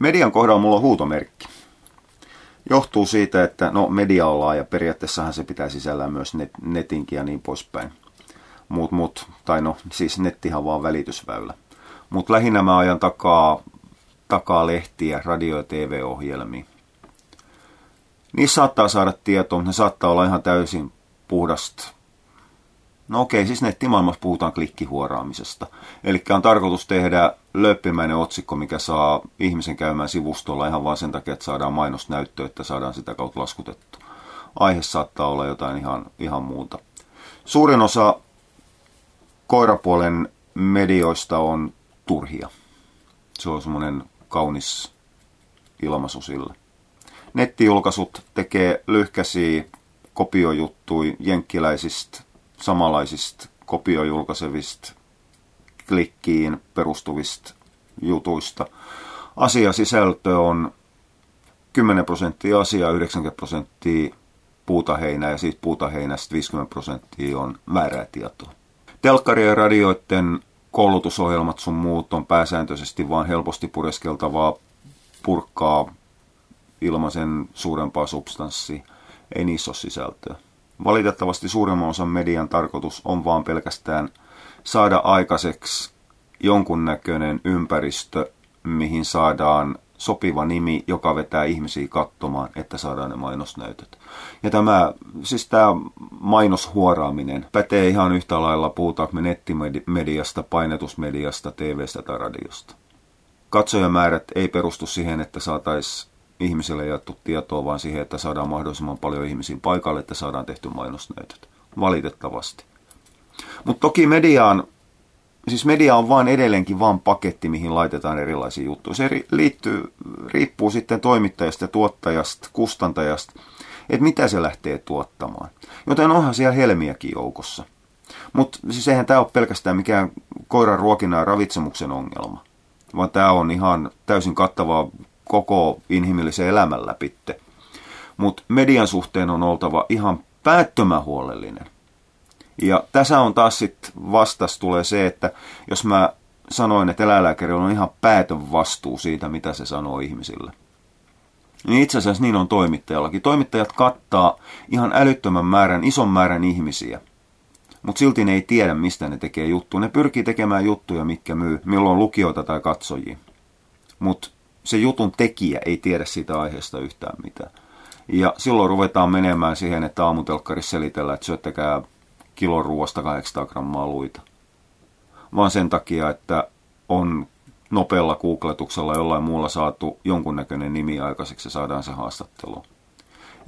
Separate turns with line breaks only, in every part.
Median kohdalla mulla on huutomerkki. Johtuu siitä, että no media on laaja, periaatteessahan se pitää sisällään myös net, netinkin ja niin poispäin. Mut, mut, tai no siis nettihan vaan välitysväylä. Mutta lähinnä mä ajan takaa, takaa lehtiä, radio- ja TV-ohjelmia. Niissä saattaa saada tietoa, mutta ne saattaa olla ihan täysin puhdasta No okei, siis nettimaailmassa puhutaan klikkihuoraamisesta. Eli on tarkoitus tehdä löppimäinen otsikko, mikä saa ihmisen käymään sivustolla ihan vain sen takia, että saadaan mainosnäyttö, että saadaan sitä kautta laskutettu. Aihe saattaa olla jotain ihan, ihan muuta. Suurin osa koirapuolen medioista on turhia. Se on semmoinen kaunis ilmaisu sille. Nettijulkaisut tekee lyhkäisiä kopiojuttui jenkkiläisistä samanlaisista kopiojulkaisevista klikkiin perustuvista jutuista. Asiasisältö on 10 prosenttia asiaa, 90 prosenttia puutaheinää ja siitä puutaheinästä 50 prosenttia on väärää tietoa. Telkkari- ja radioiden koulutusohjelmat sun muut on pääsääntöisesti vain helposti pureskeltavaa purkkaa ilman sen suurempaa substanssia. Ei niissä ole sisältöä. Valitettavasti suurimman osan median tarkoitus on vaan pelkästään saada aikaiseksi jonkunnäköinen ympäristö, mihin saadaan sopiva nimi, joka vetää ihmisiä katsomaan, että saadaan ne mainosnäytöt. Ja tämä, siis tämä mainoshuoraaminen pätee ihan yhtä lailla, puhutaanko me nettimediasta, painetusmediasta, TVstä tai radiosta. Katsojamäärät ei perustu siihen, että saataisiin ihmisille jaettu tietoa, vaan siihen, että saadaan mahdollisimman paljon ihmisiä paikalle, että saadaan tehty mainosnäytöt. Valitettavasti. Mutta toki mediaan, siis media on vain edelleenkin vain paketti, mihin laitetaan erilaisia juttuja. Se liittyy, riippuu sitten toimittajasta, tuottajasta, kustantajasta, että mitä se lähtee tuottamaan. Joten onhan siellä helmiäkin joukossa. Mutta siis eihän tämä ole pelkästään mikään koiran ruokinnan ja ravitsemuksen ongelma, vaan tämä on ihan täysin kattavaa koko inhimillisen elämän läpitte. Mutta median suhteen on oltava ihan päättömän huolellinen. Ja tässä on taas sitten vastas tulee se, että jos mä sanoin, että eläinlääkärillä on ihan päätön vastuu siitä, mitä se sanoo ihmisille. Niin itse asiassa niin on toimittajallakin. Toimittajat kattaa ihan älyttömän määrän, ison määrän ihmisiä. Mutta silti ne ei tiedä, mistä ne tekee juttuja. Ne pyrkii tekemään juttuja, mitkä myy, milloin lukijoita tai katsojia. Mutta se jutun tekijä ei tiedä siitä aiheesta yhtään mitään. Ja silloin ruvetaan menemään siihen, että aamutelkkarissa selitellään, että syöttäkää kilon ruoasta 800 grammaa luita. Vaan sen takia, että on nopealla googletuksella jollain muulla saatu jonkunnäköinen nimi aikaiseksi ja saadaan se haastattelu.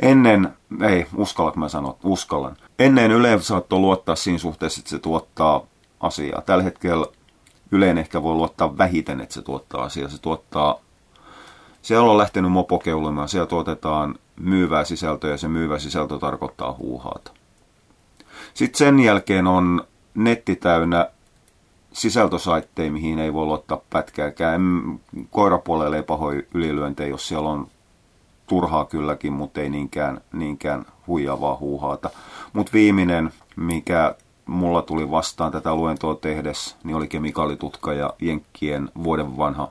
Ennen, ei, uskallanko mä sanoa, uskallan. Ennen Yle saattoi luottaa siinä suhteessa, että se tuottaa asiaa. Tällä hetkellä Yleen ehkä voi luottaa vähiten, että se tuottaa asiaa. Se tuottaa siellä on lähtenyt mopo keulimaan, siellä tuotetaan myyvää sisältöä ja se myyvä sisältö tarkoittaa huuhaata. Sitten sen jälkeen on netti täynnä sisältösaitteja, mihin ei voi luottaa pätkääkään. Koirapuolelle ei pahoin ylilyöntejä, jos siellä on turhaa kylläkin, mutta ei niinkään, niinkään huijavaa huuhaata. Mutta viimeinen, mikä mulla tuli vastaan tätä luentoa tehdessä, niin oli kemikaalitutka ja Jenkkien vuoden vanha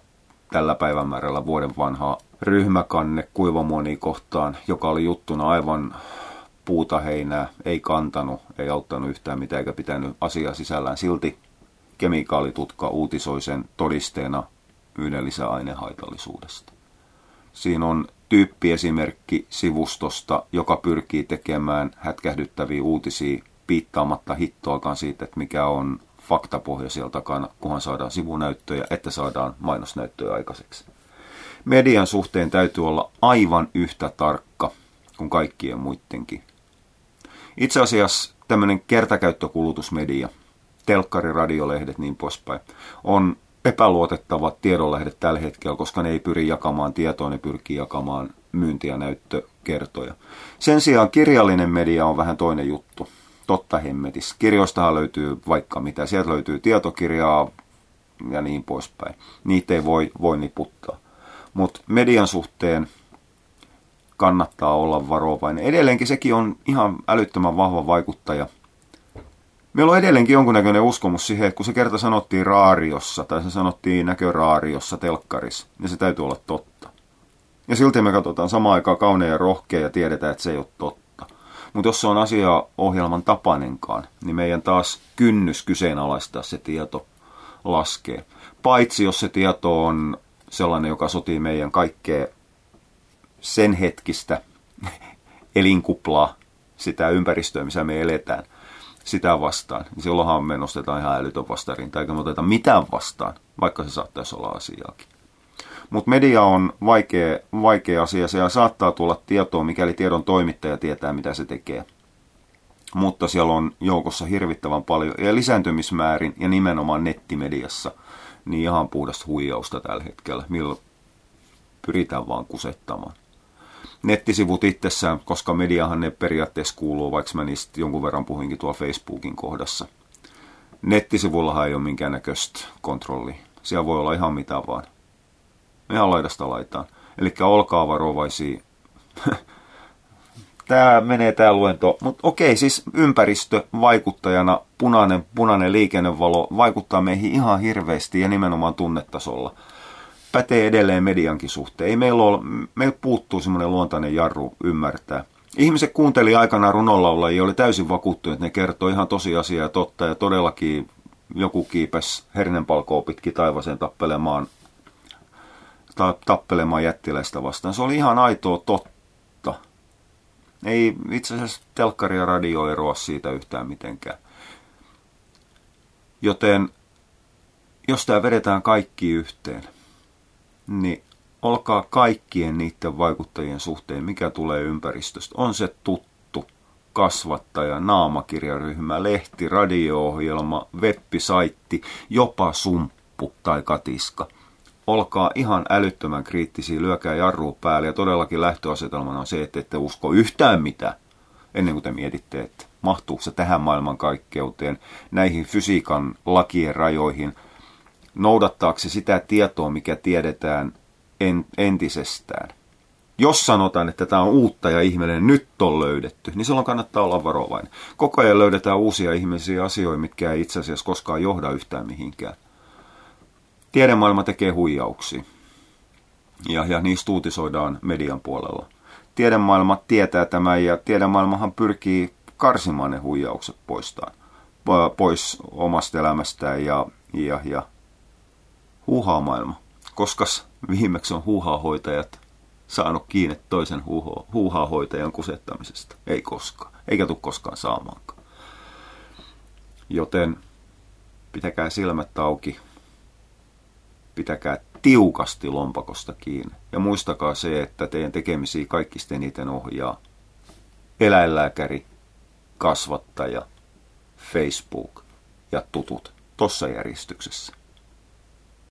tällä päivämäärällä vuoden vanhaa ryhmäkanne kuivamuoni kohtaan, joka oli juttuna aivan puuta heinää, ei kantanut, ei auttanut yhtään mitään eikä pitänyt asiaa sisällään. Silti kemikaalitutka uutisoi sen todisteena yhden lisäaineen haitallisuudesta. Siinä on tyyppiesimerkki sivustosta, joka pyrkii tekemään hätkähdyttäviä uutisia piittaamatta hittoakaan siitä, että mikä on faktapohja sieltä takana, kunhan saadaan sivunäyttöjä, että saadaan mainosnäyttöjä aikaiseksi. Median suhteen täytyy olla aivan yhtä tarkka kuin kaikkien muidenkin. Itse asiassa tämmöinen kertakäyttökulutusmedia, telkkari, radiolehdet, niin poispäin, on epäluotettavat tiedonlehdet tällä hetkellä, koska ne ei pyri jakamaan tietoa, ne pyrkii jakamaan myynti- ja näyttökertoja. Sen sijaan kirjallinen media on vähän toinen juttu totta hemmetis. Kirjoistahan löytyy vaikka mitä. Sieltä löytyy tietokirjaa ja niin poispäin. Niitä ei voi, voi niputtaa. Mutta median suhteen kannattaa olla varovainen. Edelleenkin sekin on ihan älyttömän vahva vaikuttaja. Meillä on edelleenkin jonkunnäköinen uskomus siihen, että kun se kerta sanottiin raariossa tai se sanottiin näköraariossa telkkarissa, niin se täytyy olla totta. Ja silti me katsotaan samaan aikaan kauneen ja rohkea ja tiedetään, että se ei ole totta. Mutta jos se on asia ohjelman tapainenkaan, niin meidän taas kynnys kyseenalaistaa se tieto laskee. Paitsi jos se tieto on sellainen, joka sotii meidän kaikkea sen hetkistä elinkuplaa, sitä ympäristöä, missä me eletään, sitä vastaan. Niin silloinhan me nostetaan ihan älytön vastarinta, eikä me oteta mitään vastaan, vaikka se saattaisi olla asiaakin. Mutta media on vaikea, vaikea asia. Se saattaa tulla tietoa, mikäli tiedon toimittaja tietää, mitä se tekee. Mutta siellä on joukossa hirvittävän paljon, ja lisääntymismäärin, ja nimenomaan nettimediassa, niin ihan puhdasta huijausta tällä hetkellä, millä pyritään vaan kusettamaan. Nettisivut itsessään, koska mediahan ne periaatteessa kuuluu, vaikka mä niistä jonkun verran puhuinkin tuolla Facebookin kohdassa. Nettisivullahan ei ole minkäännäköistä kontrollia. Siellä voi olla ihan mitä vaan ihan laidasta laitaan. Eli olkaa varovaisia. tämä menee tämä luento, mutta okei, siis ympäristö vaikuttajana, punainen, punainen liikennevalo vaikuttaa meihin ihan hirveästi ja nimenomaan tunnetasolla. Pätee edelleen mediankin suhteen. Ei meillä, ole, meillä puuttuu semmoinen luontainen jarru ymmärtää. Ihmiset kuunteli aikanaan runolla ja oli täysin vakuuttunut, että ne kertoo ihan tosiasiaa ja totta ja todellakin joku kiipes hernenpalkoa pitkin taivaseen tappelemaan tappelemaan jättiläistä vastaan. Se oli ihan aitoa totta. Ei itse asiassa telkkari ja radio eroa siitä yhtään mitenkään. Joten jos tämä vedetään kaikki yhteen, niin olkaa kaikkien niiden vaikuttajien suhteen, mikä tulee ympäristöstä. On se tuttu kasvattaja, naamakirjaryhmä, lehti, radio-ohjelma, web-saitti, jopa sumppu tai katiska – olkaa ihan älyttömän kriittisiä, lyökää jarru päälle ja todellakin lähtöasetelmana on se, että ette usko yhtään mitään ennen kuin te mietitte, että mahtuuko se tähän maailmankaikkeuteen, näihin fysiikan lakien rajoihin, noudattaako se sitä tietoa, mikä tiedetään en, entisestään. Jos sanotaan, että tämä on uutta ja ihmeellinen nyt on löydetty, niin silloin kannattaa olla varovainen. Koko ajan löydetään uusia ihmisiä asioita, mitkä ei itse asiassa koskaan johda yhtään mihinkään tiedemaailma tekee huijauksia. Ja, ja niistä uutisoidaan median puolella. Tiedemaailma tietää tämän ja tiedemaailmahan pyrkii karsimaan ne huijaukset poistaan, pois omasta elämästään ja, ja, ja huuhaa-maailma. Koska viimeksi on huuhaa-hoitajat saanut kiinni toisen huuhaa-hoitajan kusettamisesta? Ei koskaan. Eikä tule koskaan saamaankaan. Joten pitäkää silmät auki pitäkää tiukasti lompakosta kiinni. Ja muistakaa se, että teidän tekemisiä kaikista eniten ohjaa eläinlääkäri, kasvattaja, Facebook ja tutut. Tossa järjestyksessä.